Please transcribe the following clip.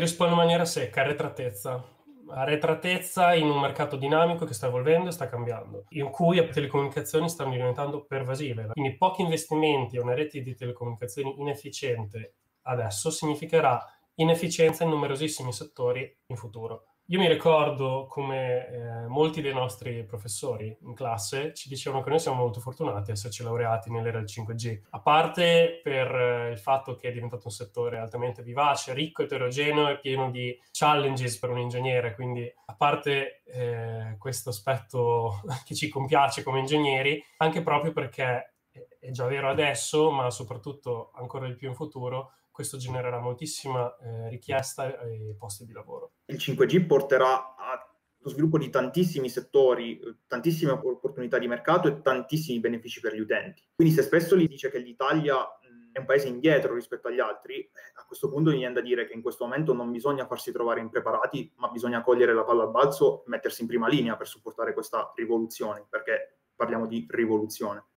Rispondo in maniera secca, arretratezza. Arretratezza in un mercato dinamico che sta evolvendo e sta cambiando, in cui le telecomunicazioni stanno diventando pervasive. Quindi pochi investimenti e una rete di telecomunicazioni inefficiente adesso significherà inefficienza in numerosissimi settori in futuro. Io mi ricordo come eh, molti dei nostri professori in classe ci dicevano che noi siamo molto fortunati a esserci laureati nell'era del 5G, a parte per eh, il fatto che è diventato un settore altamente vivace, ricco, eterogeneo e pieno di challenges per un ingegnere, quindi a parte eh, questo aspetto che ci compiace come ingegneri, anche proprio perché è già vero adesso, ma soprattutto ancora di più in futuro, questo genererà moltissima eh, richiesta e posti di lavoro. Il 5G porterà allo sviluppo di tantissimi settori, tantissime opportunità di mercato e tantissimi benefici per gli utenti. Quindi se spesso gli dice che l'Italia è un paese indietro rispetto agli altri, eh, a questo punto viene da dire che in questo momento non bisogna farsi trovare impreparati, ma bisogna cogliere la palla al balzo e mettersi in prima linea per supportare questa rivoluzione, perché parliamo di rivoluzione.